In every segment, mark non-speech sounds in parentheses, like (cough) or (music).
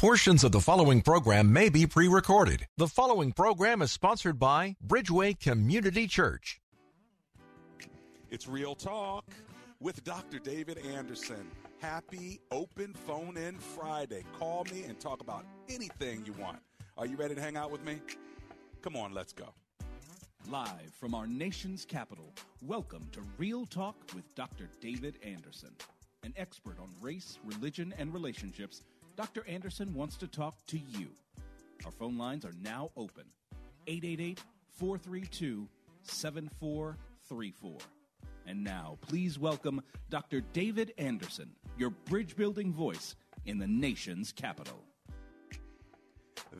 Portions of the following program may be pre recorded. The following program is sponsored by Bridgeway Community Church. It's Real Talk with Dr. David Anderson. Happy Open Phone In Friday. Call me and talk about anything you want. Are you ready to hang out with me? Come on, let's go. Live from our nation's capital, welcome to Real Talk with Dr. David Anderson. An expert on race, religion, and relationships, Dr. Anderson wants to talk to you. Our phone lines are now open 888 432 7434. And now, please welcome Dr. David Anderson, your bridge building voice in the nation's capital.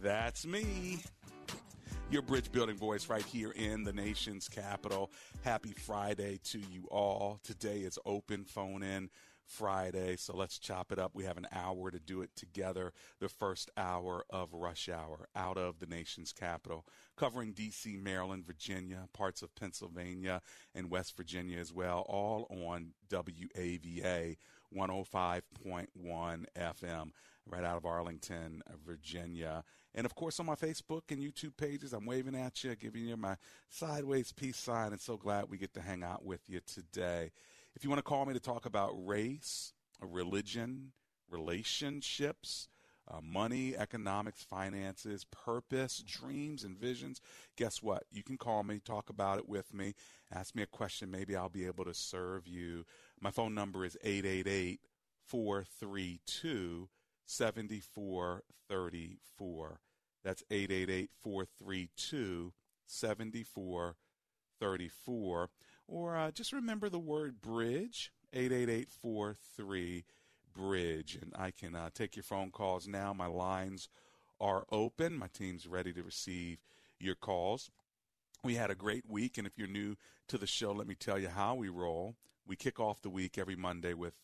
That's me. Your bridge building voice right here in the nation's capital. Happy Friday to you all. Today is open phone in Friday, so let's chop it up. We have an hour to do it together. The first hour of rush hour out of the nation's capital, covering D.C., Maryland, Virginia, parts of Pennsylvania, and West Virginia as well, all on WAVA 105.1 FM, right out of Arlington, Virginia. And of course, on my Facebook and YouTube pages, I'm waving at you, giving you my sideways peace sign, and so glad we get to hang out with you today. If you want to call me to talk about race, religion, relationships, uh, money, economics, finances, purpose, dreams, and visions, guess what? You can call me, talk about it with me, ask me a question. Maybe I'll be able to serve you. My phone number is 888 432 7434. That's 888 432 7434. Or uh, just remember the word bridge, 88843 bridge. And I can uh, take your phone calls now. My lines are open. My team's ready to receive your calls. We had a great week, and if you're new to the show, let me tell you how we roll. We kick off the week every Monday with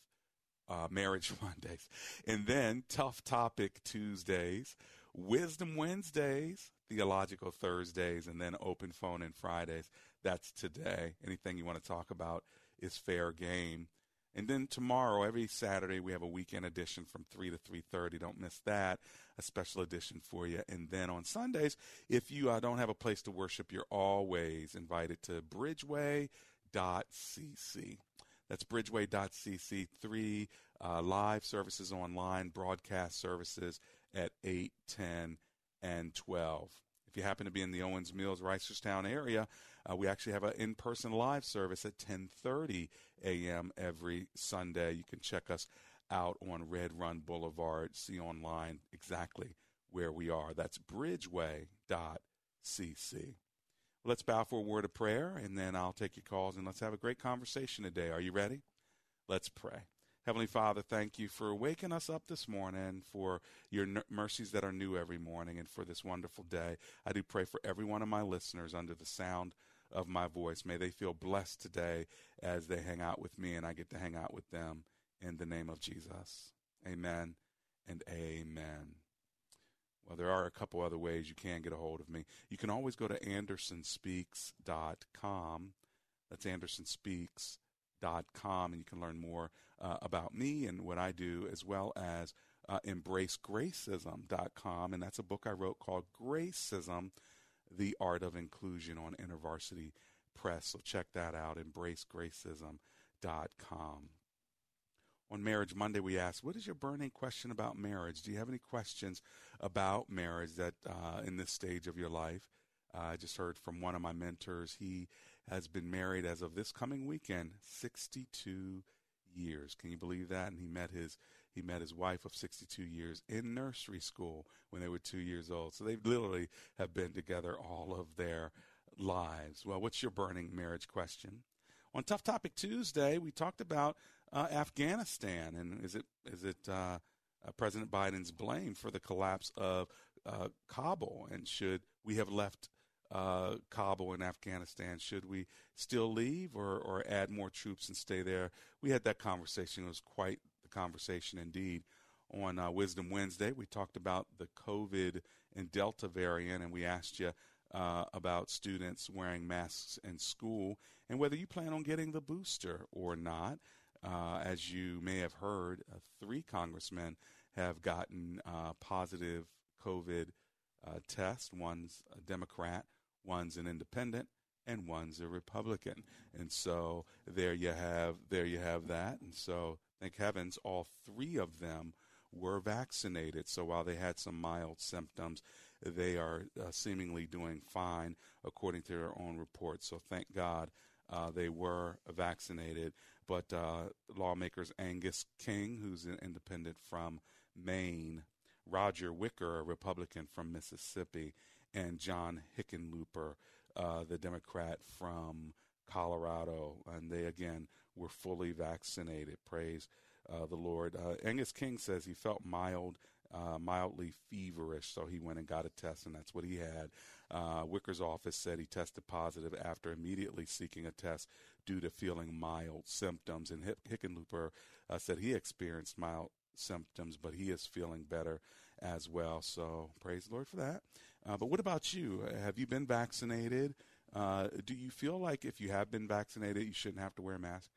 uh, Marriage (laughs) Mondays, and then Tough Topic Tuesdays, Wisdom Wednesdays, Theological Thursdays, and then Open Phone and Fridays. That's today. Anything you want to talk about is fair game. And then tomorrow, every Saturday, we have a weekend edition from 3 to 3.30. Don't miss that. A special edition for you. And then on Sundays, if you uh, don't have a place to worship, you're always invited to bridgeway.cc. That's bridgeway.cc. Three uh, live services online, broadcast services at 8, 10, and 12. If you happen to be in the Owings Mills, Reisterstown area, uh, we actually have an in-person live service at 10:30 a.m. every Sunday. You can check us out on Red Run Boulevard. See online exactly where we are. That's bridgeway.cc. Let's bow for a word of prayer, and then I'll take your calls and let's have a great conversation today. Are you ready? Let's pray. Heavenly Father, thank you for waking us up this morning, for your mercies that are new every morning, and for this wonderful day. I do pray for every one of my listeners under the sound of my voice. May they feel blessed today as they hang out with me and I get to hang out with them in the name of Jesus. Amen and amen. Well, there are a couple other ways you can get a hold of me. You can always go to andersonspeaks.com. That's andersonspeaks.com, and you can learn more uh, about me and what I do, as well as uh, embracegracism.com. And that's a book I wrote called Gracism The Art of Inclusion on InterVarsity Press. So check that out, embracegracism.com. On Marriage Monday, we asked, What is your burning question about marriage? Do you have any questions about marriage that uh, in this stage of your life? Uh, I just heard from one of my mentors. He has been married as of this coming weekend 62 years. Can you believe that? And he met his he met his wife of 62 years in nursery school when they were two years old. So they literally have been together all of their lives. Well, what's your burning marriage question? On Tough Topic Tuesday, we talked about uh, Afghanistan and is it is it uh, uh, President Biden's blame for the collapse of uh, Kabul, and should we have left uh, Kabul in Afghanistan? Should we still leave or, or add more troops and stay there? We had that conversation. It was quite conversation indeed. On uh, Wisdom Wednesday, we talked about the COVID and Delta variant, and we asked you uh, about students wearing masks in school and whether you plan on getting the booster or not. Uh, as you may have heard, uh, three congressmen have gotten uh, positive COVID uh, tests. One's a Democrat, one's an independent, and one's a Republican. And so there you have there you have that. And so thank heavens, all three of them were vaccinated. So while they had some mild symptoms, they are uh, seemingly doing fine according to their own reports. So thank God uh, they were vaccinated. But uh, lawmakers Angus King, who's an independent from Maine, Roger Wicker, a Republican from Mississippi, and John Hickenlooper, uh, the Democrat from Colorado, and they again were fully vaccinated. Praise uh, the Lord. Uh, Angus King says he felt mild, uh, mildly feverish, so he went and got a test, and that's what he had. Uh, Wicker's office said he tested positive after immediately seeking a test due to feeling mild symptoms, and Hickenlooper uh, said he experienced mild symptoms, but he is feeling better as well. So praise the Lord for that. Uh, but what about you? Have you been vaccinated? Uh, do you feel like if you have been vaccinated, you shouldn't have to wear a mask?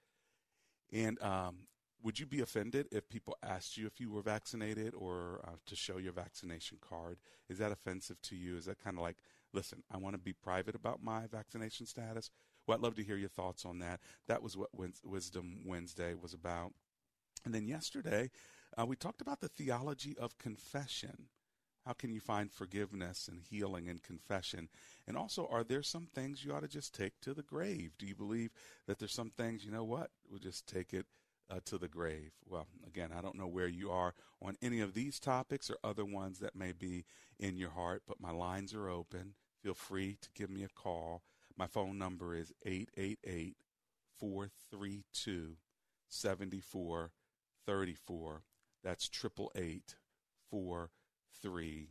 And um, would you be offended if people asked you if you were vaccinated or uh, to show your vaccination card? Is that offensive to you? Is that kind of like, listen, I want to be private about my vaccination status? Well, I'd love to hear your thoughts on that. That was what Wisdom Wednesday was about. And then yesterday, uh, we talked about the theology of confession. How can you find forgiveness and healing in confession? And also, are there some things you ought to just take to the grave? Do you believe that there's some things, you know what, we'll just take it uh, to the grave? Well, again, I don't know where you are on any of these topics or other ones that may be in your heart, but my lines are open. Feel free to give me a call. My phone number is 888 432 7434. That's triple eight four three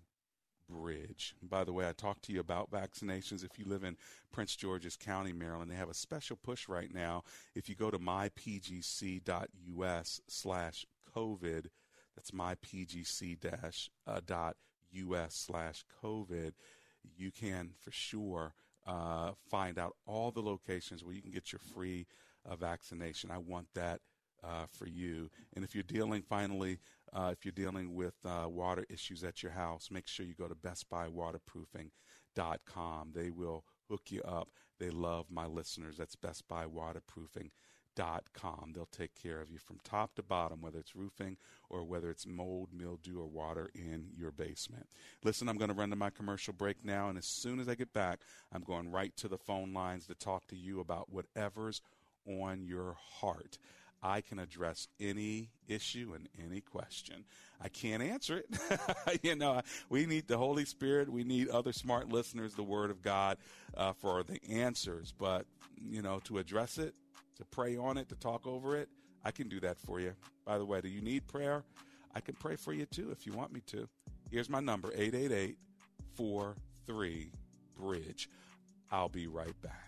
bridge. By the way, I talked to you about vaccinations. If you live in Prince George's County, Maryland, they have a special push right now. If you go to mypgc.us slash COVID, that's mypgc uh, slash COVID, you can for sure uh, find out all the locations where you can get your free uh, vaccination. I want that uh, for you. And if you're dealing, finally, uh, if you're dealing with uh, water issues at your house, make sure you go to bestbuywaterproofing.com. They will hook you up. They love my listeners. That's bestbuywaterproofing.com. They'll take care of you from top to bottom, whether it's roofing or whether it's mold, mildew, or water in your basement. Listen, I'm going to run to my commercial break now, and as soon as I get back, I'm going right to the phone lines to talk to you about whatever's on your heart. I can address any issue and any question. I can't answer it. (laughs) you know, we need the Holy Spirit. We need other smart listeners, the Word of God, uh, for the answers. But, you know, to address it, to pray on it, to talk over it, I can do that for you. By the way, do you need prayer? I can pray for you too if you want me to. Here's my number 888 43 Bridge. I'll be right back.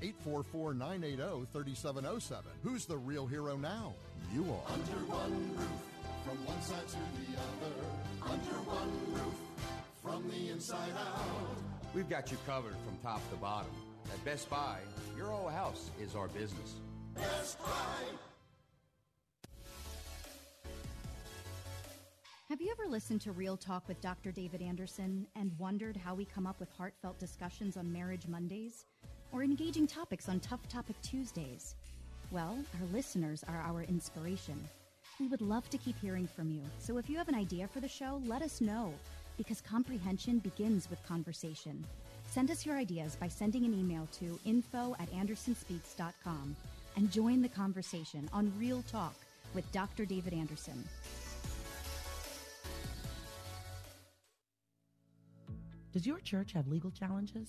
844-980-3707. Who's the real hero now? You are. Under one roof, from one side to the other. Under one roof, from the inside out. We've got you covered from top to bottom At Best Buy, your whole house is our business. Best Buy. Have you ever listened to Real Talk with Dr. David Anderson and wondered how we come up with heartfelt discussions on Marriage Mondays or engaging topics on Tough Topic Tuesdays? Well, our listeners are our inspiration. We would love to keep hearing from you, so if you have an idea for the show, let us know because comprehension begins with conversation. Send us your ideas by sending an email to info at andersonspeaks.com and join the conversation on Real Talk with Dr. David Anderson. Does your church have legal challenges?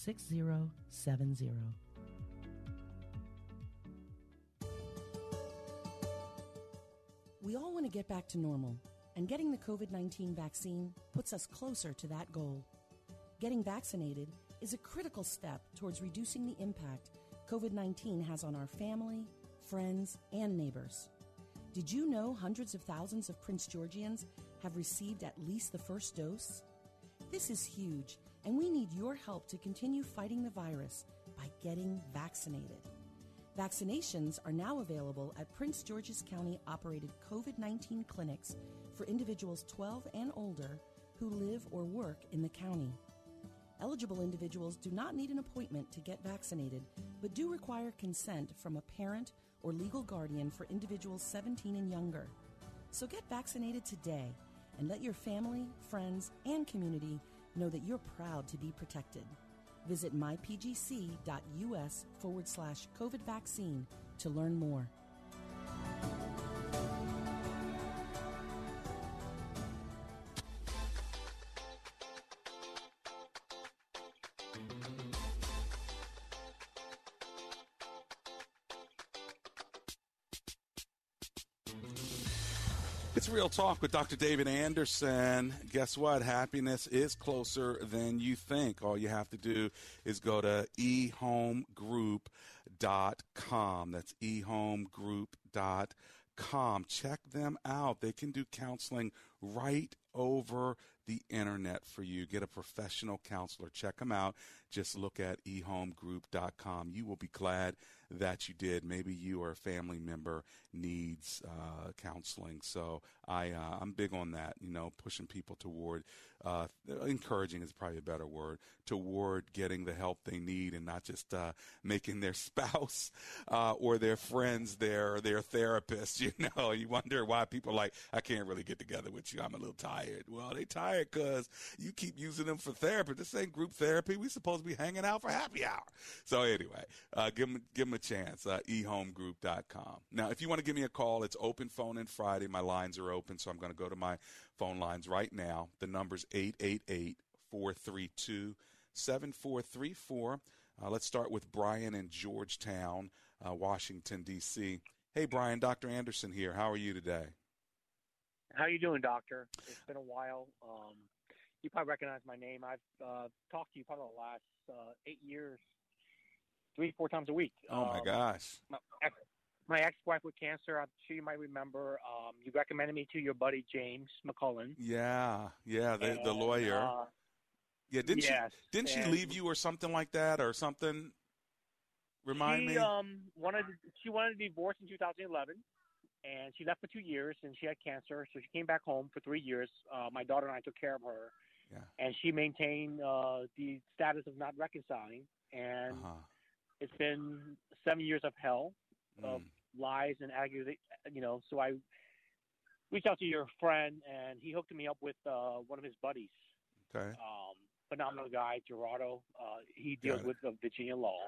6070. We all want to get back to normal, and getting the COVID 19 vaccine puts us closer to that goal. Getting vaccinated is a critical step towards reducing the impact COVID 19 has on our family, friends, and neighbors. Did you know hundreds of thousands of Prince Georgians have received at least the first dose? This is huge, and we need your help to continue fighting the virus by getting vaccinated. Vaccinations are now available at Prince George's County operated COVID 19 clinics for individuals 12 and older who live or work in the county. Eligible individuals do not need an appointment to get vaccinated, but do require consent from a parent or legal guardian for individuals 17 and younger. So get vaccinated today and let your family, friends, and community know that you're proud to be protected. Visit mypgc.us forward slash COVID vaccine to learn more. Real Talk with Dr. David Anderson. Guess what? Happiness is closer than you think. All you have to do is go to ehomegroup.com. That's ehomegroup.com. Check them out. They can do counseling right over the internet for you. Get a professional counselor. Check them out. Just look at ehomegroup.com. You will be glad that you did. Maybe you or a family member needs uh, counseling. So I uh, I'm big on that. You know, pushing people toward uh, encouraging is probably a better word toward getting the help they need, and not just uh, making their (laughs) spouse uh, or their friends their their therapist. (laughs) You know, you wonder why people like I can't really get together with you. I'm a little tired. Well, they tired because you keep using them for therapy. This ain't group therapy. We supposed to be hanging out for happy hour. So anyway, uh, give them give them a chance. Uh, ehomegroup.com. Now, if you want to give me a call, it's open phone in Friday. My lines are open, so I'm going to go to my phone lines right now. The number's 888 432 7434. Uh, let's start with Brian in Georgetown, uh, Washington, D.C. Hey, Brian, Dr. Anderson here. How are you today? How you doing, Doctor? It's been a while. Um, you probably recognize my name. I've uh, talked to you probably the last uh, eight years, three, four times a week. Oh, my Um, gosh. My, ex- my ex-wife with cancer. I'm sure you might remember. Um, you recommended me to your buddy James McCullen. Yeah, yeah, the, the lawyer. uh, yeah, didn't yes, she didn't she leave you or something like that or something? Remind she, me. Um, wanted she wanted to divorce in 2011, and she left for two years, and she had cancer, so she came back home for three years. Uh, my daughter and I took care of her, Yeah. and she maintained uh, the status of not reconciling, and Uh-huh. it's been seven years of hell, of Mm. lies and aggravate. You know, so I reached out to your friend, and he hooked me up with uh, one of his buddies, Okay. um, phenomenal guy, Gerardo. Uh, he deals with uh, Virginia law.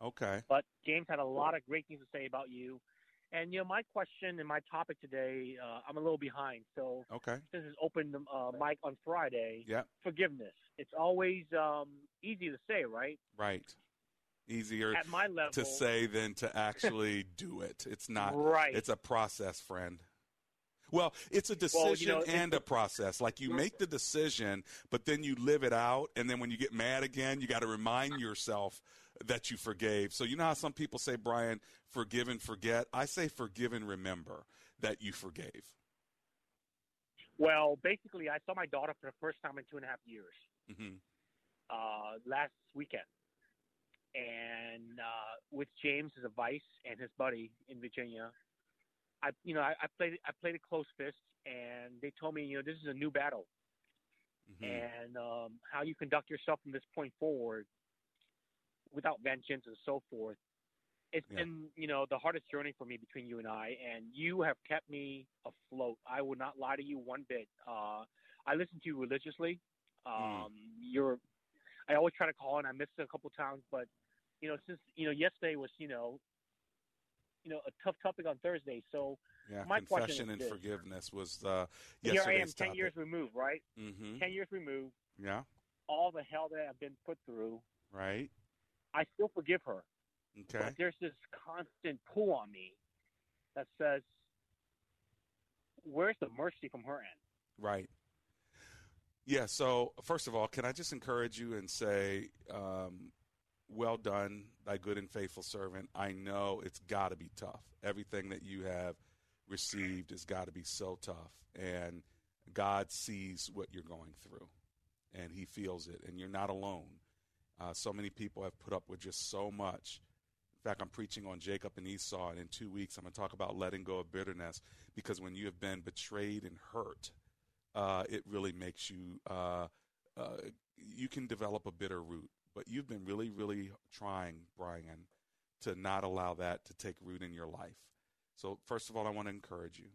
Okay. But James had a lot of great things to say about you. And you know, my question and my topic today, uh, I'm a little behind. So Okay. since it's open uh, mic on Friday, Yeah. forgiveness. It's always um, easy to say, right? Right. Easier At my level- to say than to actually (laughs) do it. It's not. Right. It's a process, friend. Well, it's a Well, decision you know, and a process. Like you make the decision, but then you live it out, and then when you get mad again, you got to remind yourself that you forgave. So you know how some people say, Brian, forgive and forget. I say forgive and remember that you forgave. Well, basically, I saw my daughter for the first time in two and a half years hmm uh, last weekend, and uh, with James, his advice, and his buddy in Virginia, I, you know, I, I played, I played a close fist, and they told me, you know, this is a new battle, Mm-hmm. and um, how you conduct yourself from this point forward, without vengeance and so forth. It's Yeah. been, you know, the hardest journey for me between you and I, and you have kept me afloat. I would not lie to you one bit. Uh, I listen to you religiously. Um, You're, I always try to call, and I missed it a couple times, but you know, since you know, yesterday was, you know, you know, a tough topic on Thursday. So Yeah, my question confession and this. forgiveness was uh, here I am, ten topic. years removed, right? Mhm. Ten years removed. Yeah, All the hell that I've been put through, right. I still forgive her. Okay. But there's this constant pull on me that says, "Where's the mercy from her end?" Right. Yeah. So first of all, can I just encourage you and say, um, well done, thy good and faithful servant. I know it's got to be tough. Everything that you have received has got to be so tough, and God sees what you're going through, and He feels it, and you're not alone. Uh, so many people have put up with just so much. In fact, I'm preaching on Jacob and Esau, and in two weeks, I'm going to talk about letting go of bitterness because when you have been betrayed and hurt, uh, it really makes you, uh, uh, you can develop a bitter root. But you've been really, really trying, Brian, to not allow that to take root in your life. So, first of all, I want to encourage you.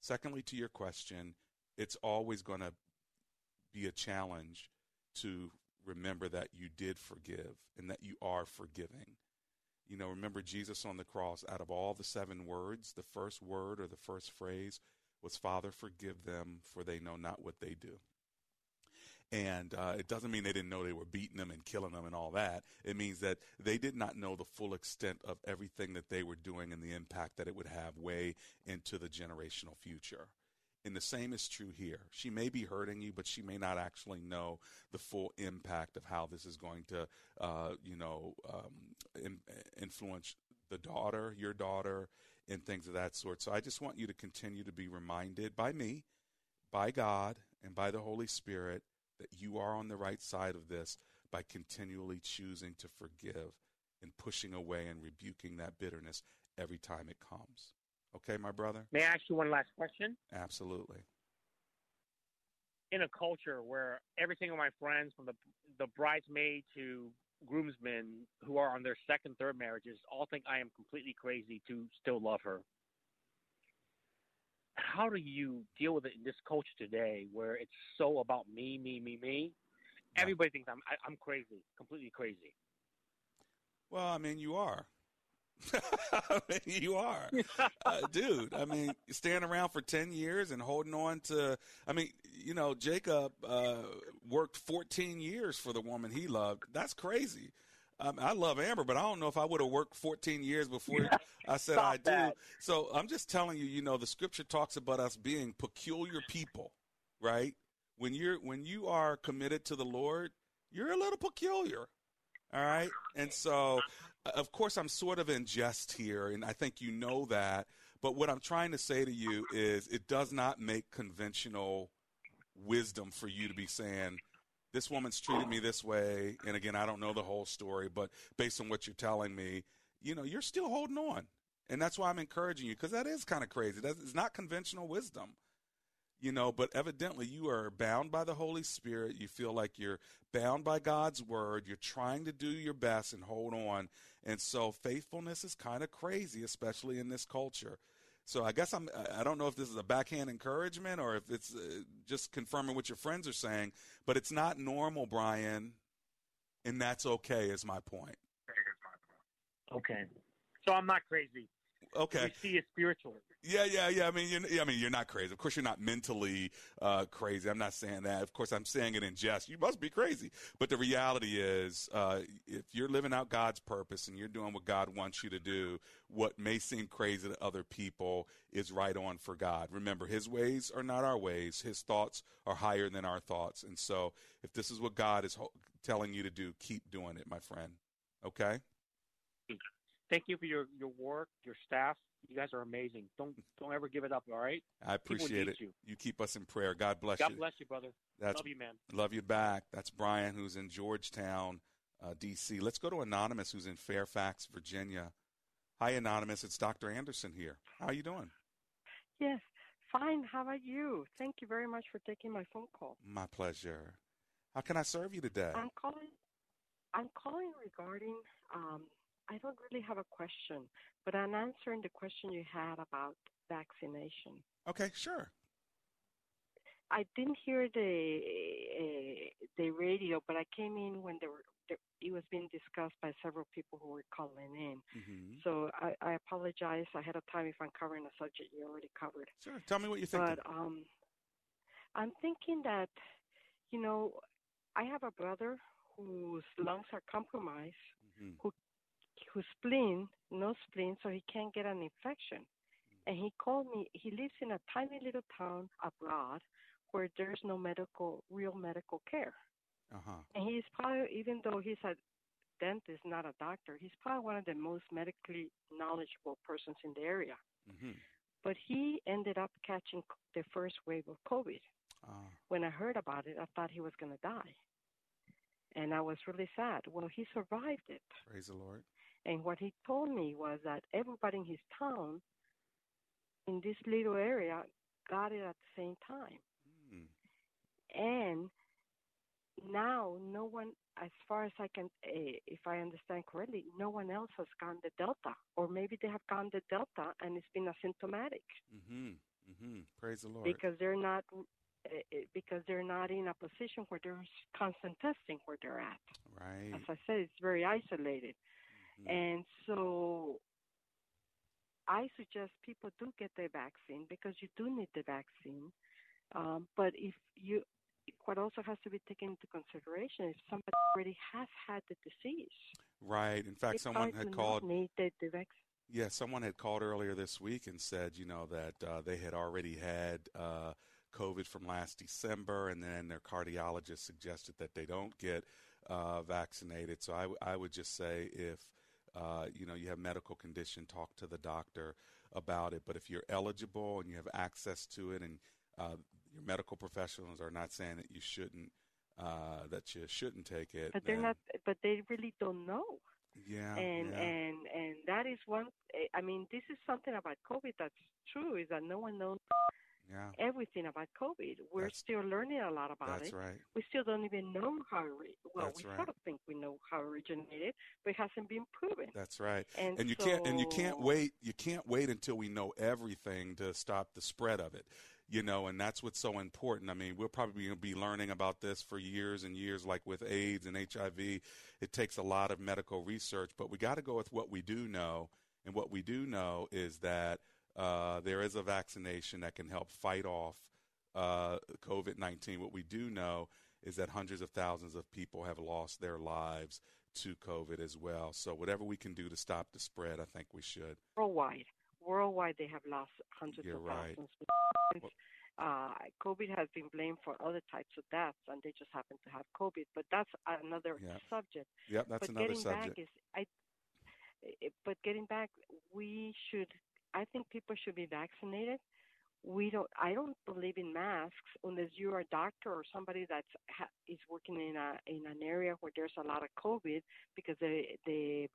Secondly, to your question, it's always going to be a challenge to remember that you did forgive and that you are forgiving. You know, remember Jesus on the cross, out of all the seven words, the first word or the first phrase was, Father, forgive them, for they know not what they do. And uh, it doesn't mean they didn't know they were beating them and killing them and all that. It means that they did not know the full extent of everything that they were doing and the impact that it would have way into the generational future. And the same is true here. She may be hurting you, but she may not actually know the full impact of how this is going to, uh, you know, um, in, influence the daughter, your daughter, and things of that sort. So I just want you to continue to be reminded by me, by God, and by the Holy Spirit that you are on the right side of this by continually choosing to forgive and pushing away and rebuking that bitterness every time it comes. Okay, my brother? May I ask you one last question? Absolutely. In a culture where every single my friends, from the the bridesmaid to groomsmen who are on their second, third marriages, all think I am completely crazy to still love her. How do you deal with it in this culture today, where it's so about me, me, me, me? Everybody thinks I'm I, I'm crazy, completely crazy. Well, I mean, you are. I (laughs) mean, you are, uh, dude. I mean, staying around for ten years and holding on to. I mean, you know, Jacob uh, worked fourteen years for the woman he loved. That's crazy. Um, I love Amber, but I don't know if I would have worked 14 years before I said I do. that. So I'm just telling you, you know, the scripture talks about us being peculiar people, right? When you're when you are committed to the Lord, you're a little peculiar. All right. And so, of course, I'm sort of in jest here, and I think you know that. But what I'm trying to say to you is it does not make conventional wisdom for you to be saying, this woman's treated me this way. And again, I don't know the whole story, but based on what you're telling me, you know, you're still holding on. And that's why I'm encouraging you because that is kind of crazy. That's, it's not conventional wisdom you know, but evidently you are bound by the Holy Spirit. You feel like you're bound by God's word. You're trying to do your best and hold on. And so faithfulness is kind of crazy, especially in this culture. So I guess I'm, I don't know if this is a backhand encouragement or if it's uh, just confirming what your friends are saying, but it's not normal, Brian. And that's okay, is my point. Okay. So I'm not crazy. Okay. We see it spiritually. Yeah, yeah, yeah. I mean, you're, I mean, you're not crazy. Of course, you're not mentally uh, crazy. I'm not saying that. Of course, I'm saying it in jest. You must be crazy. But the reality is, uh, if you're living out God's purpose and you're doing what God wants you to do, what may seem crazy to other people is right on for God. Remember, His ways are not our ways. His thoughts are higher than our thoughts. And so, if this is what God is ho- telling you to do, keep doing it, my friend. Okay. Thank you for your, your work, your staff. You guys are amazing. Don't don't ever give it up. All right. I appreciate it. You. you. keep us in prayer. God bless God you. God bless you, brother. That's, love you, man. Love you back. That's Brian, who's in Georgetown, uh, D.C. Let's go to Anonymous, who's in Fairfax, Virginia. Hi, Anonymous. It's Dr. Anderson here. How are you doing? Yes, fine. How about you? Thank you very much for taking my phone call. My pleasure. How can I serve you today? I'm calling. I'm calling regarding. Um, I don't really have a question, but I'm answering the question you had about vaccination. Okay, sure. I didn't hear the uh, the radio, but I came in when there were it was being discussed by several people who were calling in. Mm-hmm. So I, I, apologize ahead of time if I'm covering a subject you already covered. Sure. Tell me what you think. But um, I'm thinking that, you know, I have a brother whose lungs are compromised, mm-hmm. who whose spleen, no spleen, so he can't get an infection. And he called me. He lives in a tiny little town abroad where there's no medical, real medical care. Uh-huh. And he's probably, even though he's a dentist, not a doctor, he's probably one of the most medically knowledgeable persons in the area. Mm-hmm. But he ended up catching the first wave of COVID. Uh. When I heard about it, I thought he was going to die. And I was really sad. Well, he survived it. Praise the Lord. And what he told me was that everybody in his town, in this little area, got it at the same time. Mm. And now no one as far as i can uh, if i understand correctly no one else has gotten the delta or maybe they have gotten the delta and it's been asymptomatic. Mm-hmm mm-hmm. Praise the lord. Because they're not uh, because they're not in a position where there's constant testing where they're at. Right. As i said it's very isolated mm-hmm. and so i suggest people do get the vaccine because you do need the vaccine um, but if you what also has to be taken into consideration if somebody already has had the disease. Right. In fact, someone had called. Need the, the vaccine. Yeah, someone had called earlier this week and said, you know, that uh, they had already had uh, COVID from last December, and then their cardiologist suggested that they don't get uh, vaccinated. So I, w- I would just say if uh, you know you have medical condition, talk to the doctor about it. But if you're eligible and you have access to it, and uh, your medical professionals are not saying that you shouldn't uh, that you shouldn't take it. But they're then, not. But they really don't know. Yeah. And yeah. and and that is one. I mean, this is something about COVID that's true. Is that no one knows yeah. everything about COVID. We're That's- still learning a lot about That's it. right. We still don't even know how. It, re- well, That's we right. sort of think we know how it originated, but it hasn't been proven. That's right. And you can't and you can't wait you can't wait until we know everything to stop the spread of it. You know, and that's what's so important. I mean, we'll probably be learning about this for years and years like with AIDS and HIV. It takes a lot of medical research, but we got to go with what we do know. And what we do know is that uh, there is a vaccination that can help fight off uh, COVID 19. What we do know is that hundreds of thousands of people have lost their lives to COVID as well. So, whatever we can do to stop the spread, I think we should. worldwide. Worldwide, they have lost hundreds You're of right. thousands. Uh, COVID has been blamed for other types of deaths, and they just happen to have COVID. But that's another Yeah. subject. Yep, that's but another getting subject. back is I. i- But getting back, we should. I think people should be vaccinated. We don't. I don't believe in masks unless you're a doctor or somebody that's ha, is working in a in an area where there's a lot of COVID because the the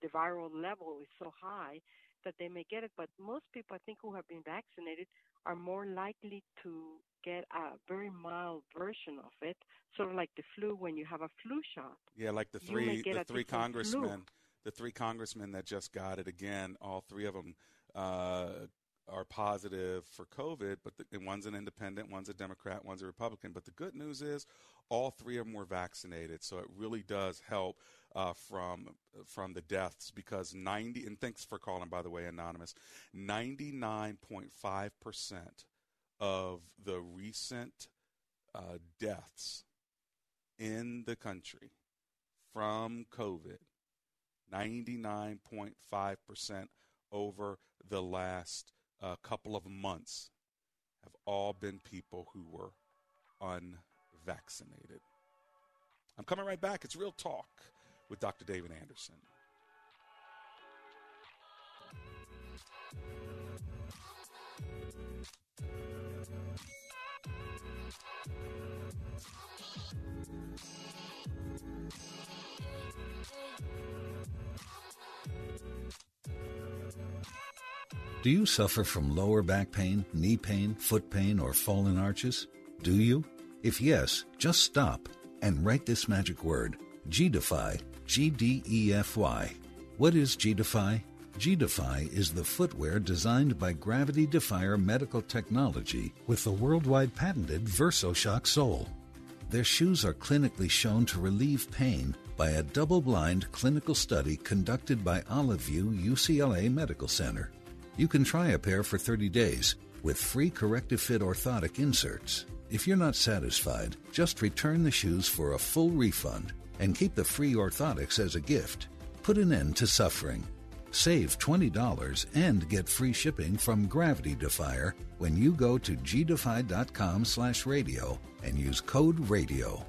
the viral level is so high that they may get it. But most people, I think, who have been vaccinated are more likely to get a very mild version of it, sort of like the flu when you have a flu shot. Yeah, like the three the three different flu. congressmen, the three congressmen that just got it again. All three of them uh, are positive for COVID, but the, one's an independent, one's a Democrat, one's a Republican. But the good news is, all three of them were vaccinated, so it really does help uh, from from the deaths because 90 and thanks for calling by the way anonymous 99.5 percent of the recent uh, deaths in the country from COVID 99.5 percent over the last uh, couple of months have all been people who were unvaccinated. I'm coming right back. It's Real Talk with Dr. David Anderson. Do you suffer from lower back pain, knee pain, foot pain, or fallen arches? Do you? If yes, just stop and write this magic word G-Defy, G D E F Y. What is G-Defy? G-Defy is the footwear designed by Gravity Defier Medical Technology with the worldwide patented VersoShock sole. Their shoes are clinically shown to relieve pain by a double blind clinical study conducted by Olive View UCLA Medical Center. You can try a pair for 30 days with free corrective fit orthotic inserts. If you're not satisfied, just return the shoes for a full refund and keep the free orthotics as a gift. Put an end to suffering. Save $20 and get free shipping from Gravity Defier when you go to gdefy.com slash radio and use code RADIO.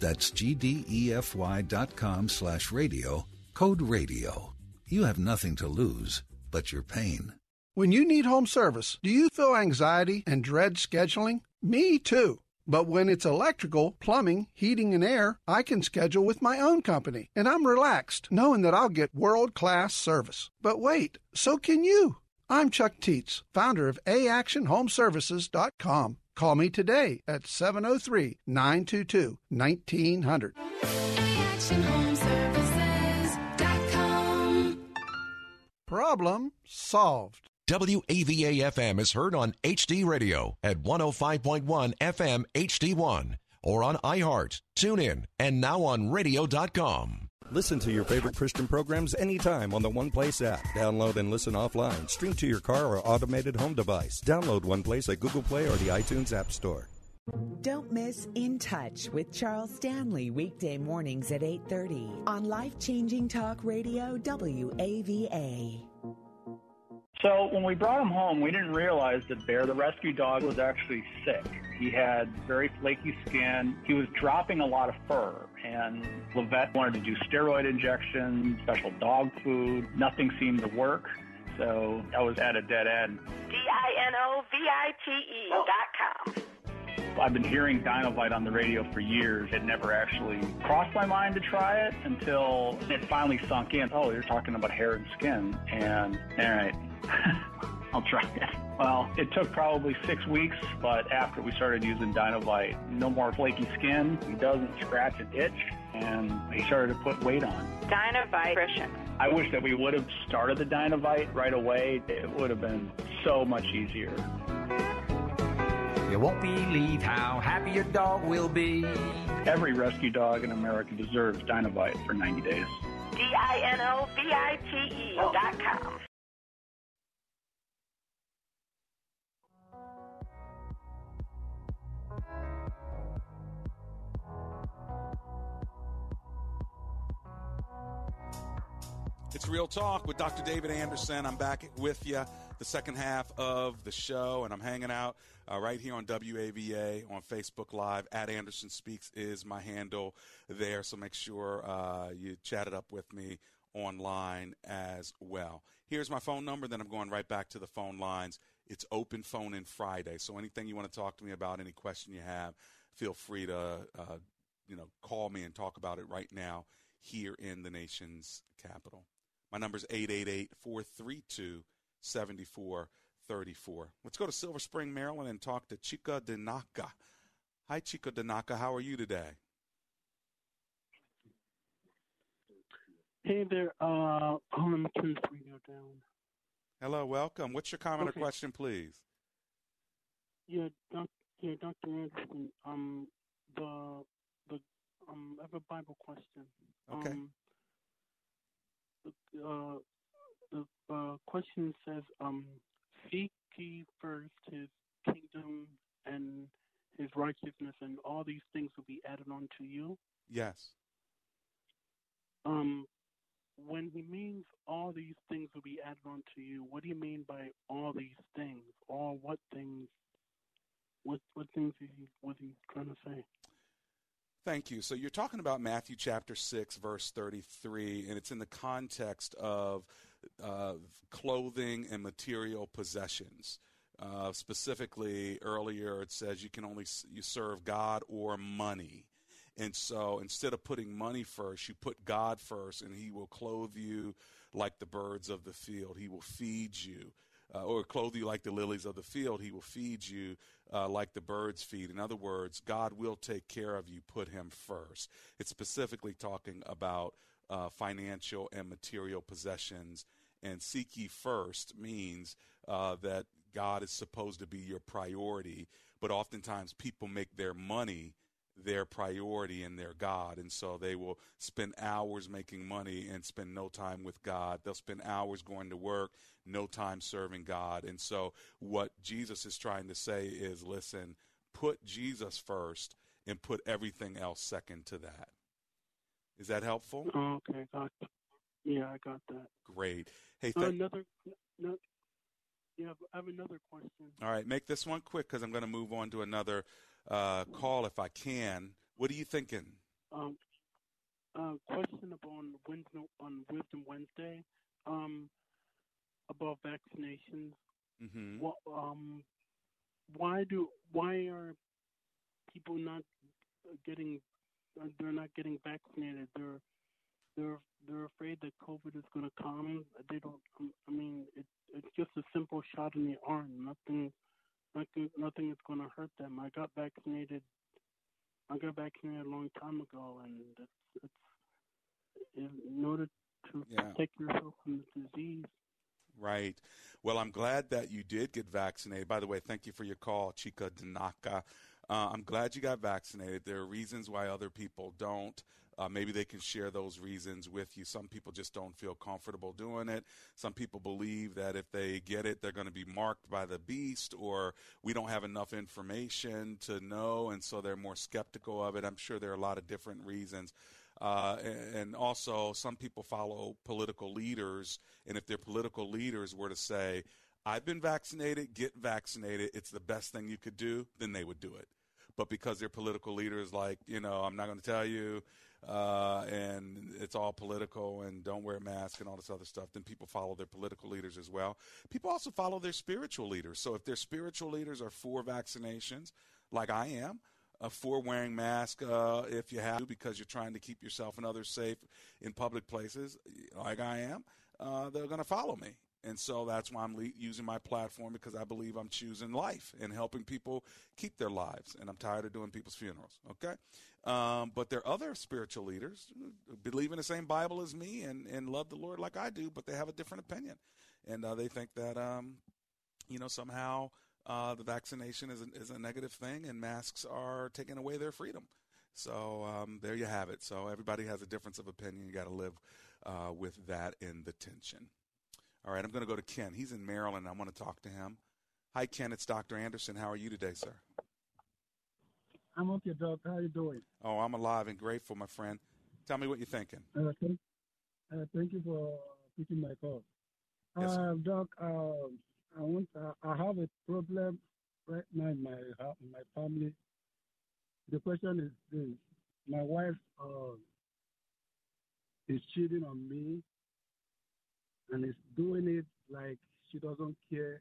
That's gdefy.com slash radio, code RADIO. You have nothing to lose but your pain. When you need home service, do you feel anxiety and dread scheduling? Me too. But when it's electrical, plumbing, heating, and air, I can schedule with my own company, and I'm relaxed knowing that I'll get world class service. But wait, so can you. I'm Chuck Teets, founder of AActionHomeservices.com. Call me today at 703 922 1900. Problem solved. WAVA FM is heard on HD Radio at 105.1 FM HD1 or on iHeart, TuneIn, and now on radio.com. Listen to your favorite Christian programs anytime on the One Place app. Download and listen offline. Stream to your car or automated home device. Download One Place at Google Play or the iTunes App Store. Don't miss In Touch with Charles Stanley weekday mornings at 8:30 on life-changing talk radio WAVA. So when we brought him home, we didn't realize that Bear, the rescue dog, was actually sick. He had very flaky skin. He was dropping a lot of fur, and the wanted to do steroid injections, special dog food. Nothing seemed to work. So I was at a dead end. D I N O V I T E dot com. I've been hearing Dinovite on the radio for years. It never actually crossed my mind to try it until it finally sunk in. Oh, you're talking about hair and skin. And, all right, (laughs) I'll try it. Well, it took probably six weeks, but after we started using Dinovite, no more flaky skin. He doesn't scratch and itch, and he started to put weight on. Nutrition. I wish that we would have started the Dinovite right away. It would have been so much easier. You won't believe how happy your dog will be. Every rescue dog in America deserves Dinovite for 90 days. D I N O V I T E dot com. It's Real Talk with Dr. David Anderson. I'm back with you the second half of the show, and I'm hanging out uh, right here on WAVA on Facebook Live. At Anderson Speaks is my handle there, so make sure uh, you chat it up with me online as well. Here's my phone number, then I'm going right back to the phone lines. It's open phone in Friday, so anything you want to talk to me about, any question you have, feel free to uh, you know call me and talk about it right now here in the nation's capital. My number is 888 432 7434. Let's go to Silver Spring, Maryland, and talk to Chica Danaka. Hi, Chica Danaka. How are you today? Hey there. Uh, hold on, let me radio down. Hello, welcome. What's your comment Okay. or question, please? Yeah, doc, yeah, Dr. Anderson. Um, the the um, I have a Bible question. Okay. Um, uh, the uh, question says, um, seek ye first his kingdom and his righteousness, and all these things will be added on to you. Yes. Um, when he means all these things will be added on to you, what do you mean by all these things? All what things? What what things is he was he trying to say? Thank you. So you're talking about Matthew chapter 6, verse 33, and it's in the context of uh, clothing and material possessions. Uh, specifically, earlier it says you can only you serve God or money. And so instead of putting money first, you put God first, and He will clothe you like the birds of the field. He will feed you. Uh, or clothe you like the lilies of the field. He will feed you uh, like the birds feed. In other words, God will take care of you. Put Him first. It's specifically talking about uh, financial and material possessions. And seek ye first means uh, that God is supposed to be your priority. But oftentimes people make their money their priority and their God. And so they will spend hours making money and spend no time with God. They'll spend hours going to work, no time serving God. And so what Jesus is trying to say is listen, put Jesus first and put everything else second to that. Is that helpful? Oh, okay, got Yeah, I got that. Great. Hey, Uh, th- another. No, yeah, I have another question. all right, make this one quick because I'm going to move on to another uh, call if I can. What are you thinking? Um, uh, question upon Wednesday, on Wisdom Wednesday, um, about vaccinations. Mm-hmm. What, um, why do why are people not getting? Uh, They're not getting vaccinated. They're they're they're afraid that COVID is going to come. They don't. um, I mean, it, it's just a simple shot in the arm. Nothing, nothing, nothing is going to hurt them. I got vaccinated. I got vaccinated a long time ago, and it's it's in order to Yeah. protect yourself from the disease. Right. Well, I'm glad that you did get vaccinated. By the way, thank you for your call, Chica Danaka. Uh, I'm glad you got vaccinated. There are reasons why other people don't. Uh, maybe they can share those reasons with you. Some people just don't feel comfortable doing it. Some people believe that if they get it, they're going to be marked by the beast, or we don't have enough information to know, and so they're more skeptical of it. I'm sure there are a lot of different reasons. Uh, and, and also, some people follow political leaders, and if their political leaders were to say, I've been vaccinated, get vaccinated, it's the best thing you could do, then they would do it. But because their political leaders, like, you know, I'm not going to tell you, uh, and it's all political and don't wear a mask and all this other stuff, then people follow their political leaders as well. People also follow their spiritual leaders. So if their spiritual leaders are for vaccinations, like I am, uh, for wearing mask uh, if you have to because you're trying to keep yourself and others safe in public places, like I am, uh, they're going to follow me. And so that's why I'm le- using my platform because I believe I'm choosing life and helping people keep their lives. And I'm tired of doing people's funerals. Okay. Um, but there are other spiritual leaders who believe in the same Bible as me and, and love the Lord like I do, but they have a different opinion. And uh, they think that, um, you know, somehow uh, the vaccination is a, is a negative thing and masks are taking away their freedom. So um, there you have it. So everybody has a difference of opinion. You got to live uh, with that in the tension. All right, I'm going to go to Ken. He's in Maryland. I want to talk to him. Hi, Ken. It's Dr. Anderson. How are you today, sir? I'm okay, Doc. How are you doing? Oh, I'm alive and grateful, my friend. Tell me what you're thinking. Uh, thank, uh, thank you for picking my call. Yes, uh, Doc, uh, I want. Uh, I have a problem right now in my hou- in my family. The question is this: My wife uh, is cheating on me, and is doing it like she doesn't care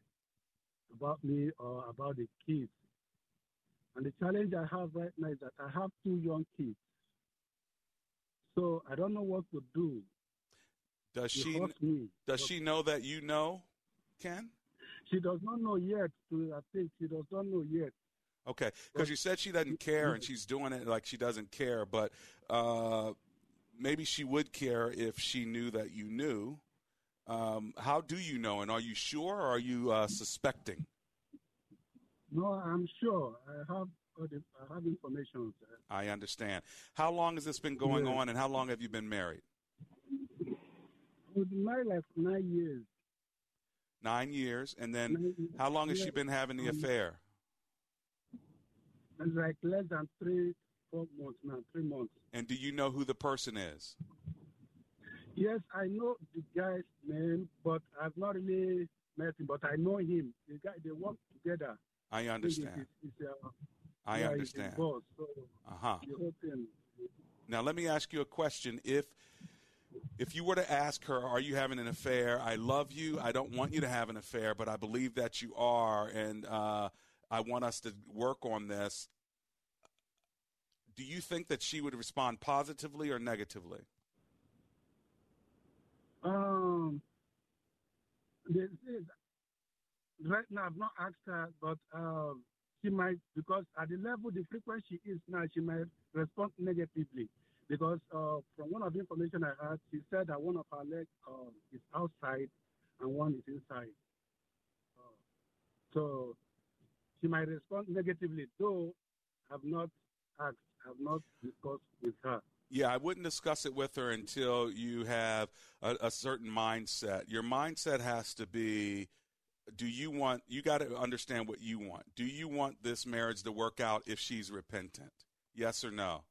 about me or about the kids. And the challenge I have right now is that I have two young kids. So I don't know what to do. Does she me. does she know that you know, Ken? She does not know yet. To, I think she does not know yet. Okay, because you said she doesn't care and she's doing it like she doesn't care, but uh, maybe she would care if she knew that you knew. Um, how do you know, and are you sure, or are you uh, suspecting? No, I'm sure. I have I have information. Sir. I understand. How long has this been going Yeah. on, and how long have you been married? We've been married like nine years. Nine years. And then how long has she been having the Um, affair? It's like less than three, four months now, three months. And do you know who the person is? Yes, I know the guy's name, but I've not really met him. But I know him. The guy, they work together. I understand. It's, it's, uh, I yeah, understand. boss, so Uh huh. the whole thing. Now let me ask you a question. If if you were to ask her, "Are you having an affair?" I love you. I don't want you to have an affair, but I believe that you are, and uh, I want us to work on this. Do you think that she would respond positively or negatively? Um, this is, right now I've not asked her, but um, she might because at the level the frequency is now, she might respond negatively because uh, from one of the information I had, she said that one of her legs uh, is outside and one is inside. Uh, so she might respond negatively, though I've not asked, I've not discussed with her. Yeah, I wouldn't discuss it with her until you have a, a certain mindset. Your mindset has to be do you want, you got to understand what you want. Do you want this marriage to work out if she's repentant? Yes or no?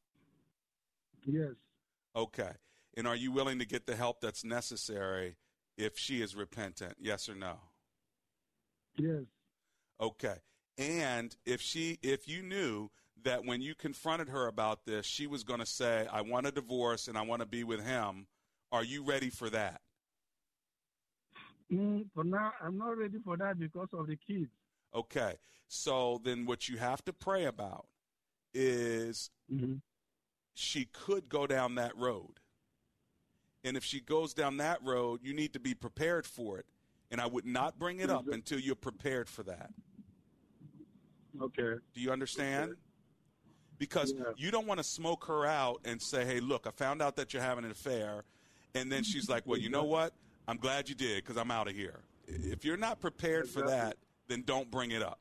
Yes. Okay. And are you willing to get the help that's necessary if she is repentant? Yes or no? Yes. Okay. And if she if you knew that when you confronted her about this, she was going to say, "I want a divorce and I want to be with him." Are you ready for that? Mm, for now, I'm not ready for that because of the kids. Okay. So then what you have to pray about is she could go down that road. And if she goes down that road, you need to be prepared for it. And I would not bring it up until you're prepared for that. Okay. Do you understand? Because you don't want to smoke her out and say, hey, look, I found out that you're having an affair. And then she's like, well, you know what? I'm glad you did because I'm out of here. If you're not prepared for that, then don't bring it up.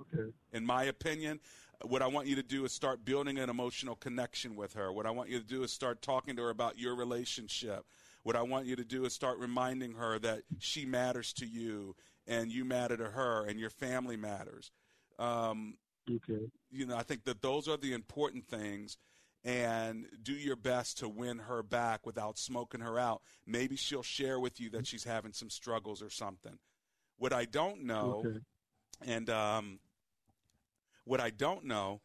Okay. In my opinion, what I want you to do is start building an emotional connection with her. What I want you to do is start talking to her about your relationship. What I want you to do is start reminding her that she matters to you and you matter to her and your family matters. Um, okay. You know, I think that those are the important things. And do your best to win her back without smoking her out. Maybe she'll share with you that she's having some struggles or something. What I don't know, Okay. and um, what I don't know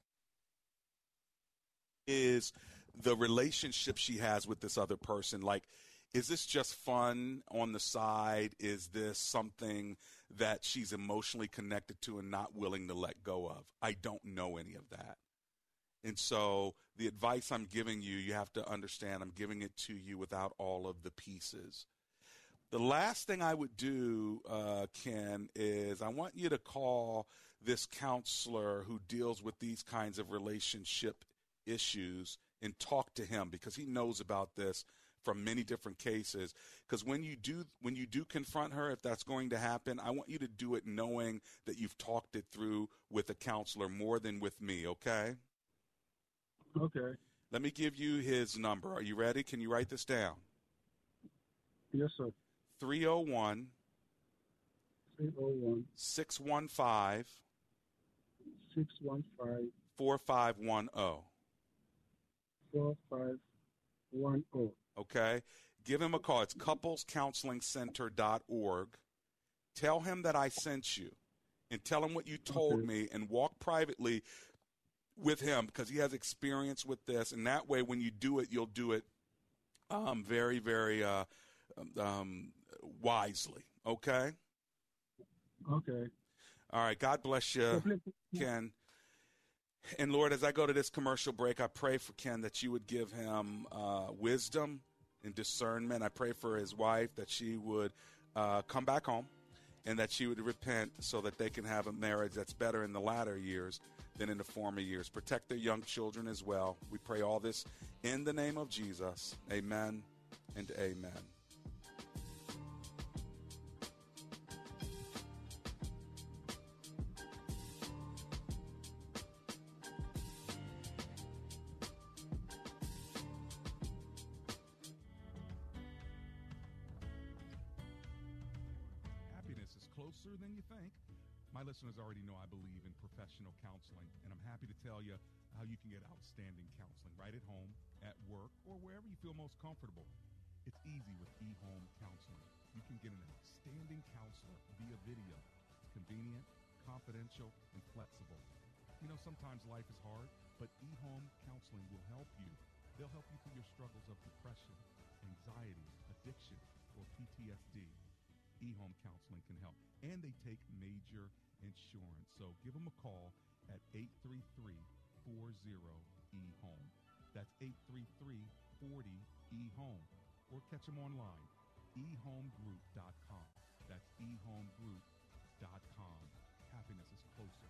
is the relationship she has with this other person. Like, is this just fun on the side? Is this something that she's emotionally connected to and not willing to let go of? I don't know any of that. And so the advice I'm giving you, you have to understand I'm giving it to you without all of the pieces. The last thing I would do, uh, Ken, is I want you to call this counselor who deals with these kinds of relationship issues and talk to him because he knows about this from many different cases because when you do when you do confront her if that's going to happen i want you to do it knowing that you've talked it through with a counselor more than with me okay Okay. let me give you his number are you ready can you write this down Yes, sir. 301 301 615 615 4510 4510. Okay? Give him a call. It's couplescounselingcenter.org. Tell him that I sent you and tell him what you told me and walk privately with him because he has experience with this. And that way, when you do it, you'll do it um, very, very uh, um, wisely, okay? Okay. All right. God bless you, Ken. And Lord, as I go to this commercial break, I pray for Ken that you would give him uh, wisdom and discernment. I pray for his wife that she would uh, come back home and that she would repent so that they can have a marriage that's better in the latter years than in the former years. Protect their young children as well. We pray all this in the name of Jesus. Amen and amen. And they take major insurance. So give them a call at 833-40-EHOME. That's 833-40-EHOME. Or catch them online, ehomegroup.com. That's ehomegroup.com. Happiness is closer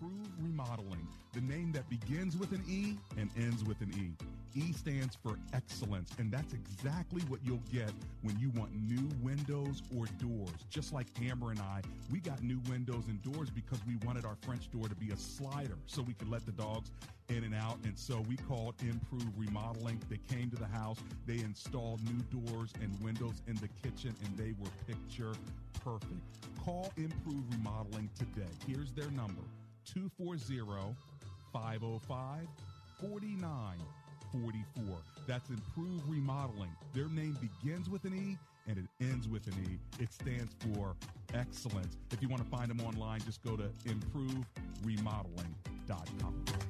Improve Remodeling, the name that begins with an E and ends with an E. E stands for excellence, and that's exactly what you'll get when you want new windows or doors. Just like Amber and I, we got new windows and doors because we wanted our French door to be a slider so we could let the dogs in and out. And so we called Improve Remodeling. They came to the house, they installed new doors and windows in the kitchen, and they were picture perfect. Call Improve Remodeling today. Here's their number 240 505 4944. That's Improve Remodeling. Their name begins with an E and it ends with an E. It stands for excellence. If you want to find them online, just go to improveremodeling.com.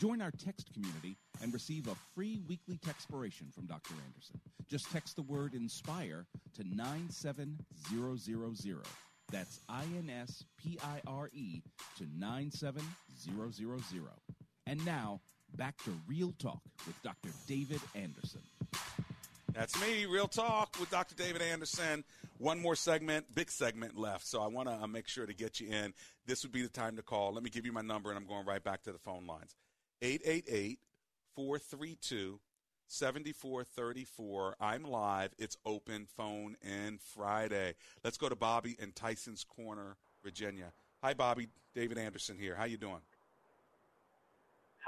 Join our text community and receive a free weekly textpiration from Dr. Anderson. Just text the word INSPIRE to 97000. That's I N S P I R E to 97000. And now, back to Real Talk with Dr. David Anderson. That's me, Real Talk with Dr. David Anderson. One more segment, big segment left. So I want to uh, make sure to get you in. This would be the time to call. Let me give you my number, and I'm going right back to the phone lines 888 432 7434. I'm live. It's open phone in Friday. Let's go to Bobby in Tyson's Corner, Virginia. Hi, Bobby. David Anderson here. How you doing?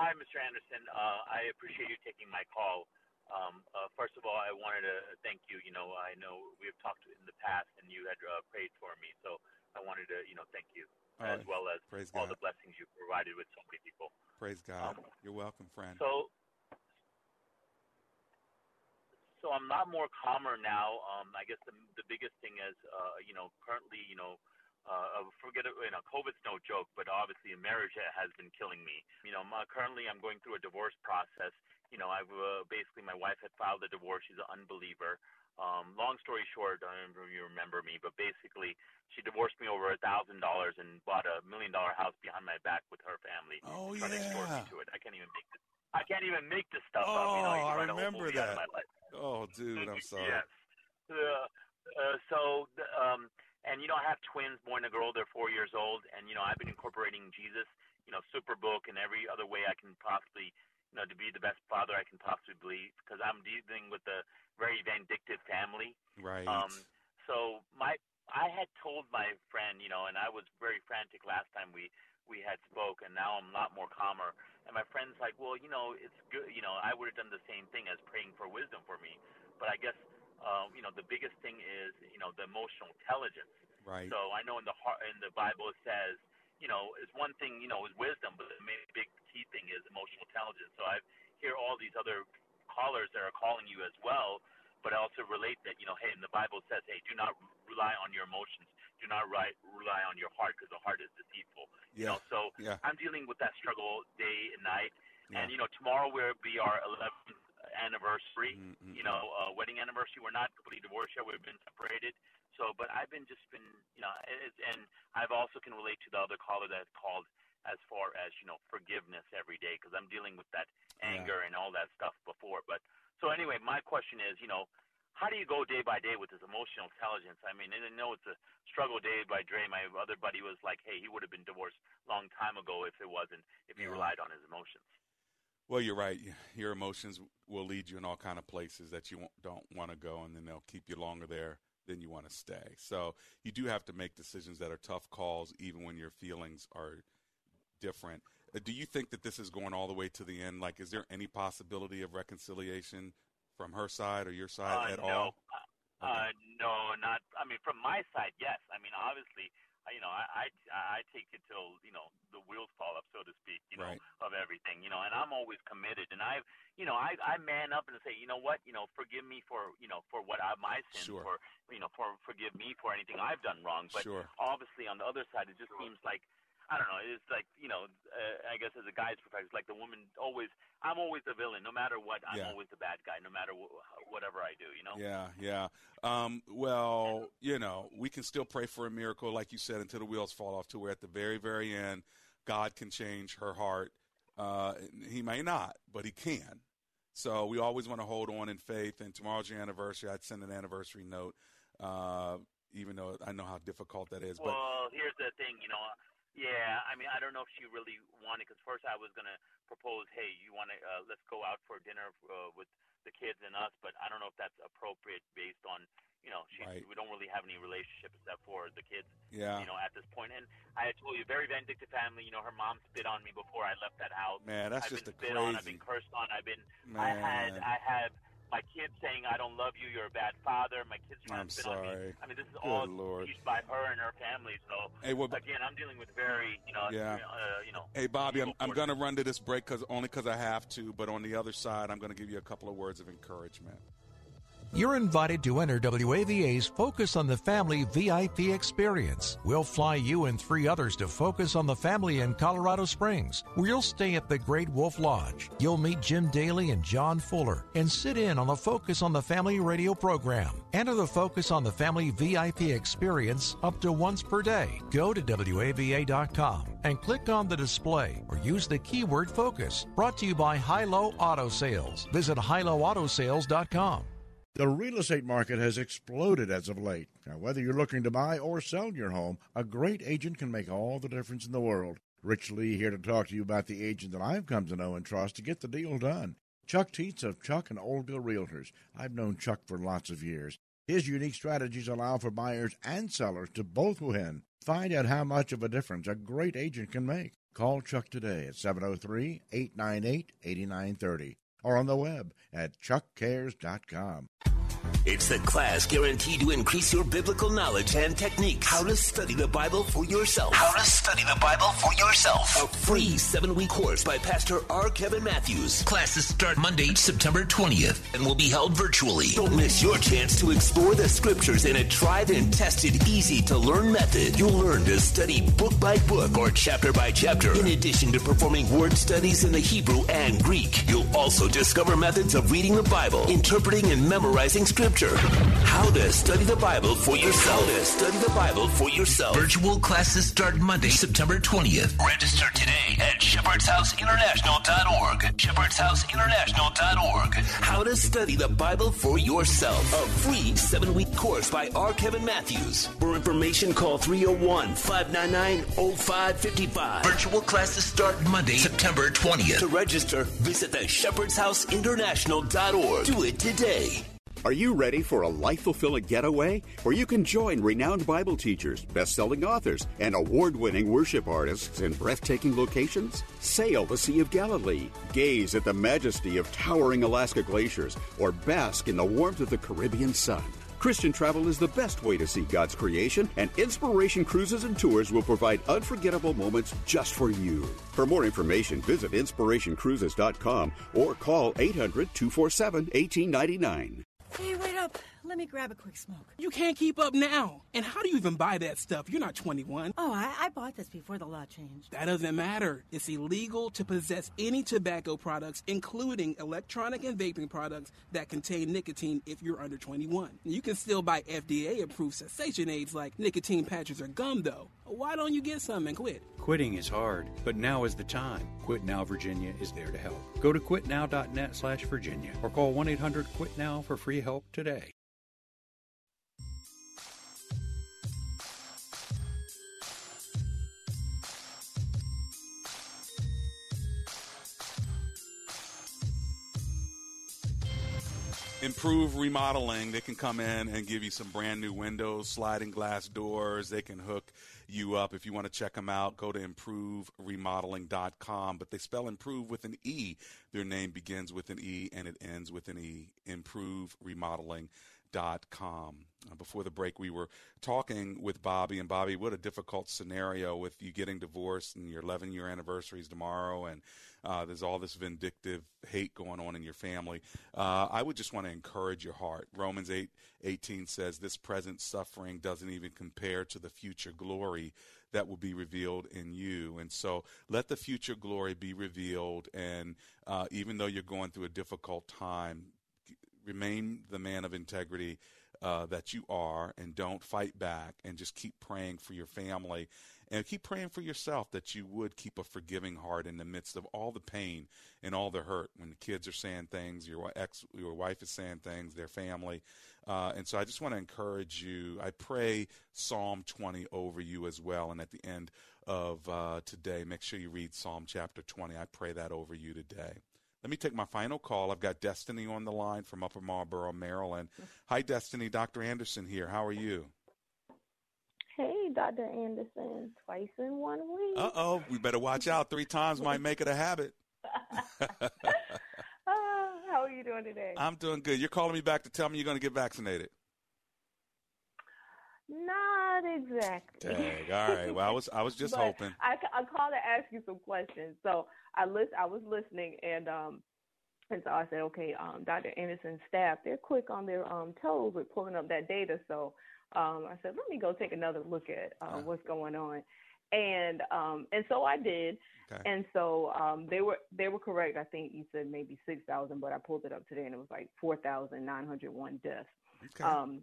Hi, Mr. Anderson. Uh, I appreciate you taking my call. Um, uh, first of all, I wanted to thank you. You know, I know we have talked in the past, and you had uh, prayed for me, so I wanted to, you know, thank you All as right. well as Praise all God. the blessings you provided with so many people. Praise God. You're welcome, friend. So, so I'm a lot more calmer now. Um, I guess the the biggest thing is, uh, you know, currently, you know, uh, forget it. You know, COVID's no joke, but obviously, marriage has been killing me. You know, my, currently, I'm going through a divorce process. You know, I've uh, basically my wife had filed a divorce. She's an unbeliever. Um, long story short, I don't know if you remember me, but basically, she divorced me over a thousand dollars and bought a million dollar house behind my back with her family. Oh, trying to extort me yeah. to it. I can't even make this. I can't even make this stuff Oh, up. You know, I a whole remember movie out of that. Oh, dude, I'm (laughs) sorry. Yes. Uh, uh, so, um, and you know, I have twins, boy and a girl. They're four years old, and you know, I've been incorporating Jesus, you know, Superbook, and every other way I can possibly, you know, to be the best father I can possibly be, because I'm dealing with a very vindictive family. Right. Um, so my, I had told my friend, you know, and I was very frantic last time we we had spoke, and now I'm a lot more calmer. And my friend's like, well, you know, it's good. You know, I would have done the same thing as praying for wisdom for me, but I guess. Um, you know, the biggest thing is, you know, know the emotional intelligence. Right. So I know in the heart, in the Bible it says, you know, it's one thing, you know, is wisdom, but the main big key thing is emotional intelligence. So I hear all these other callers that are calling you as well, but I also relate that, you know, hey, in the Bible says, hey, do not rely on your emotions, do not rely, rely on your heart because the heart is deceitful. You Yeah. know, so Yeah. I'm dealing with that struggle day and night. Yeah. And you know, tomorrow will be our 11th anniversary. Mm-hmm. You know, uh, wedding anniversary. We're not completely divorced yet. We've been separated. So, but I've been just been, you know, and I've also can relate to the other caller that called as far as you know forgiveness every day because I'm dealing with that anger and all that stuff before. But so anyway, my question is, you know, how do you go day by day with this emotional intelligence? I mean, I know it's a struggle day by day. My other buddy was like, hey, he would have been divorced a long time ago if it wasn't if he Yeah. relied on his emotions. Well, you're right. Your emotions will lead you in all kind of places that you don't want to go, and then they'll keep you longer there than you want to stay. So you do have to make decisions that are tough calls, even when your feelings are different. Uh, Do you think that this is going all the way to the end? Like, is there any possibility of reconciliation from her side or your side uh, at no. all? Uh, no, not. I mean, from my side, yes. I mean, obviously, uh, you know, I, I I take it till you know the wheels fall up, so to speak. You know, Right. of everything. You know, and I'm always committed, and I've, you know, I I man up and say, you know what, you know, forgive me for you know for what I my sins, Sure. for you know, for forgive me for anything I've done wrong. But Sure. obviously, on the other side, it just seems like. I don't know. It's like you know. Uh, I guess as a guy's perspective, like the woman always. I'm always the villain, no matter what. I'm Yeah. always the bad guy, no matter wh- whatever I do. You know. Yeah, yeah. Um, well, you know, we can still pray for a miracle, like you said, until the wheels fall off. To where at the very, very end, God can change her heart. Uh, he may not, but He can. So we always want to hold on in faith. And tomorrow's your anniversary. I'd send an anniversary note, uh, even though I know how difficult that is. But Well, here's the thing, you know. Yeah, I mean, I don't know if she really wanted. Because first, I was gonna propose, hey, you want to uh, let's go out for dinner uh, with the kids and us. But I don't know if that's appropriate based on, you know, she, Right. we don't really have any relationship except for the kids. Yeah. You know, at this point. and I had told you, very vindictive family. You know, her mom spit on me before I left that house. Man, that's I've just been a spit on. I've been cursed on. I've been. I had. Man. I had my kids saying, "I don't love you. You're a bad father." My kids trying I'm to on me. I mean, this is Good all Lord. used by her and her family. So Hey, well, again, I'm dealing with very, you know, Yeah. uh, you know. Hey, Bobby, I'm, I'm going to run to this break cause, only because I have to. But on the other side, I'm going to give you a couple of words of encouragement. You're invited to enter WAVA's Focus on the Family VIP experience. We'll fly you and three others to Focus on the Family in Colorado Springs, where you'll stay at the Great Wolf Lodge. You'll meet Jim Daly and John Fuller and sit in on the Focus on the Family radio program. Enter the Focus on the Family VIP experience up to once per day. Go to WAVA.com and click on the display or use the keyword focus. Brought to you by High Low Auto Sales. Visit highlowAutoSales.com. The real estate market has exploded as of late. Now, whether you're looking to buy or sell your home, a great agent can make all the difference in the world. Rich Lee here to talk to you about the agent that I've come to know and trust to get the deal done. Chuck Teets of Chuck and Olga Realtors. I've known Chuck for lots of years. His unique strategies allow for buyers and sellers to both win. Find out how much of a difference a great agent can make. Call Chuck today at 703 898 8930 or on the web at chuckcares.com. It's the class guaranteed to increase your biblical knowledge and techniques. How to study the Bible for yourself. How to study the Bible for yourself. A free seven week course by Pastor R. Kevin Matthews. Classes start Monday, September 20th and will be held virtually. Don't miss your chance to explore the scriptures in a tried and tested, easy to learn method. You'll learn to study book by book or chapter by chapter. In addition to performing word studies in the Hebrew and Greek, you'll also discover methods of reading the Bible, interpreting and memorizing scripture. How to study the Bible for yourself. How to study the Bible for yourself. Virtual classes start Monday, September 20th. Register today at shepherdshouseinternational.org. Shepherdshouseinternational.org. How to study the Bible for yourself. A free seven week course by R. Kevin Matthews. For information, call 301 599 0555. Virtual classes start Monday, September 20th. To register, visit the shepherdshouseinternational.org. Do it today. Are you ready for a life fulfilling getaway where you can join renowned Bible teachers, best selling authors, and award winning worship artists in breathtaking locations? Sail the Sea of Galilee, gaze at the majesty of towering Alaska glaciers, or bask in the warmth of the Caribbean sun? Christian travel is the best way to see God's creation, and Inspiration Cruises and Tours will provide unforgettable moments just for you. For more information, visit inspirationcruises.com or call 800 247 1899. Hey, wait up. Let me grab a quick smoke. You can't keep up now. And how do you even buy that stuff? You're not 21. Oh, I, I bought this before the law changed. That doesn't matter. It's illegal to possess any tobacco products, including electronic and vaping products that contain nicotine if you're under 21. You can still buy FDA approved cessation aids like nicotine patches or gum, though. Why don't you get some and quit? Quitting is hard, but now is the time. Quit Now Virginia is there to help. Go to quitnow.net slash Virginia or call 1 800 QUIT NOW for free help today. Improve remodeling they can come in and give you some brand new windows sliding glass doors. They can hook you up. If you want to check them out go to improveremodeling.com but they spell improve with an e. Their name begins with an e and it ends with an e. improve remodeling com. Uh, before the break, we were talking with Bobby, and Bobby, what a difficult scenario with you getting divorced and your 11 year anniversary is tomorrow, and uh, there's all this vindictive hate going on in your family. Uh, I would just want to encourage your heart. Romans 8 18 says, This present suffering doesn't even compare to the future glory that will be revealed in you. And so let the future glory be revealed. And uh, even though you're going through a difficult time, remain the man of integrity uh, that you are and don't fight back and just keep praying for your family and keep praying for yourself that you would keep a forgiving heart in the midst of all the pain and all the hurt when the kids are saying things your ex your wife is saying things their family uh, and so i just want to encourage you i pray psalm 20 over you as well and at the end of uh, today make sure you read psalm chapter 20 i pray that over you today let me take my final call. I've got Destiny on the line from Upper Marlboro, Maryland. (laughs) Hi, Destiny. Dr. Anderson here. How are you? Hey, Dr. Anderson. Twice in one week. Uh oh. We better watch out. Three times might make it a habit. (laughs) uh, how are you doing today? I'm doing good. You're calling me back to tell me you're going to get vaccinated. Not exactly. Dang. All right. Well, I was I was (laughs) just hoping. I, I called to ask you some questions. So I list, I was listening, and um, and so I said, okay, um, Dr. Anderson's staff, they're quick on their um toes with pulling up that data. So um, I said, let me go take another look at uh, what's going on, and um, and so I did. Okay. And so um, they were they were correct. I think you said maybe six thousand, but I pulled it up today, and it was like four thousand nine hundred one deaths. Okay. Um,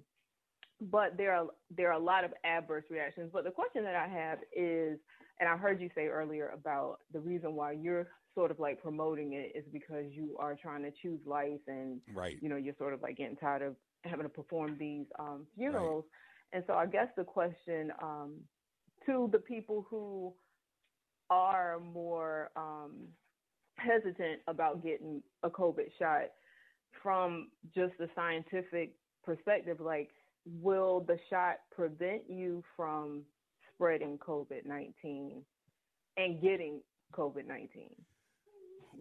but there are there are a lot of adverse reactions. But the question that I have is, and I heard you say earlier about the reason why you're sort of like promoting it is because you are trying to choose life, and Right. you know you're sort of like getting tired of having to perform these um, funerals. And so I guess the question um, to the people who are more um, hesitant about getting a COVID shot from just the scientific perspective, like, will the shot prevent you from spreading COVID 19 and getting COVID 19?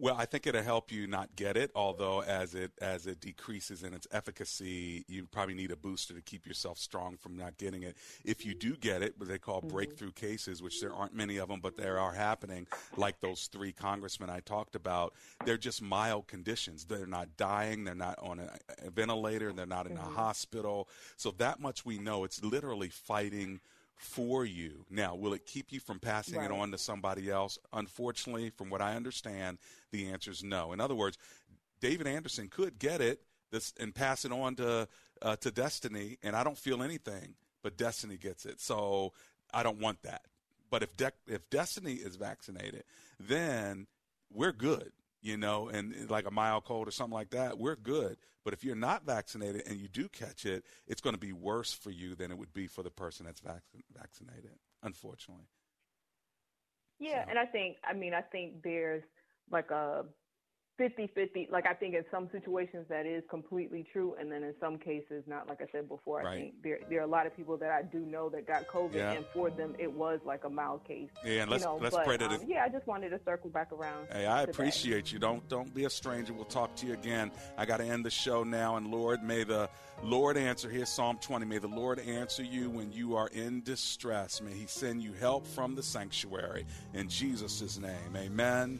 Well, I think it'll help you not get it. Although as it as it decreases in its efficacy, you probably need a booster to keep yourself strong from not getting it. If you do get it, what they call mm-hmm. breakthrough cases, which there aren't many of them, but there are happening, like those three congressmen I talked about. They're just mild conditions. They're not dying. They're not on a, a ventilator. They're not in a mm-hmm. hospital. So that much we know. It's literally fighting for you. Now, will it keep you from passing it on to somebody else? Unfortunately, from what I understand, the answer is no. In other words, David Anderson could get it this and pass it on to uh, to Destiny, and I don't feel anything, but Destiny gets it. So I don't want that. But if De- if Destiny is vaccinated, then we're good. You know, and like a mild cold or something like that, we're good. But if you're not vaccinated and you do catch it, it's going to be worse for you than it would be for the person that's vac- vaccinated. 50-50 like i think in some situations that is completely true and then in some cases not like i said before Right. i think there, there are a lot of people that i do know that got covid Yeah. and for them it was like a mild case Yeah, and let's- know, let's but, pray that um, yeah i just wanted to circle back around Hey, I to that. appreciate you. Don't don't be a stranger. We'll talk to you again. I got to end the show now. And Lord, may the Lord answer. Here's Psalm 20. May the Lord answer you when you are in distress. May He send you help from the sanctuary. In Jesus' name, Amen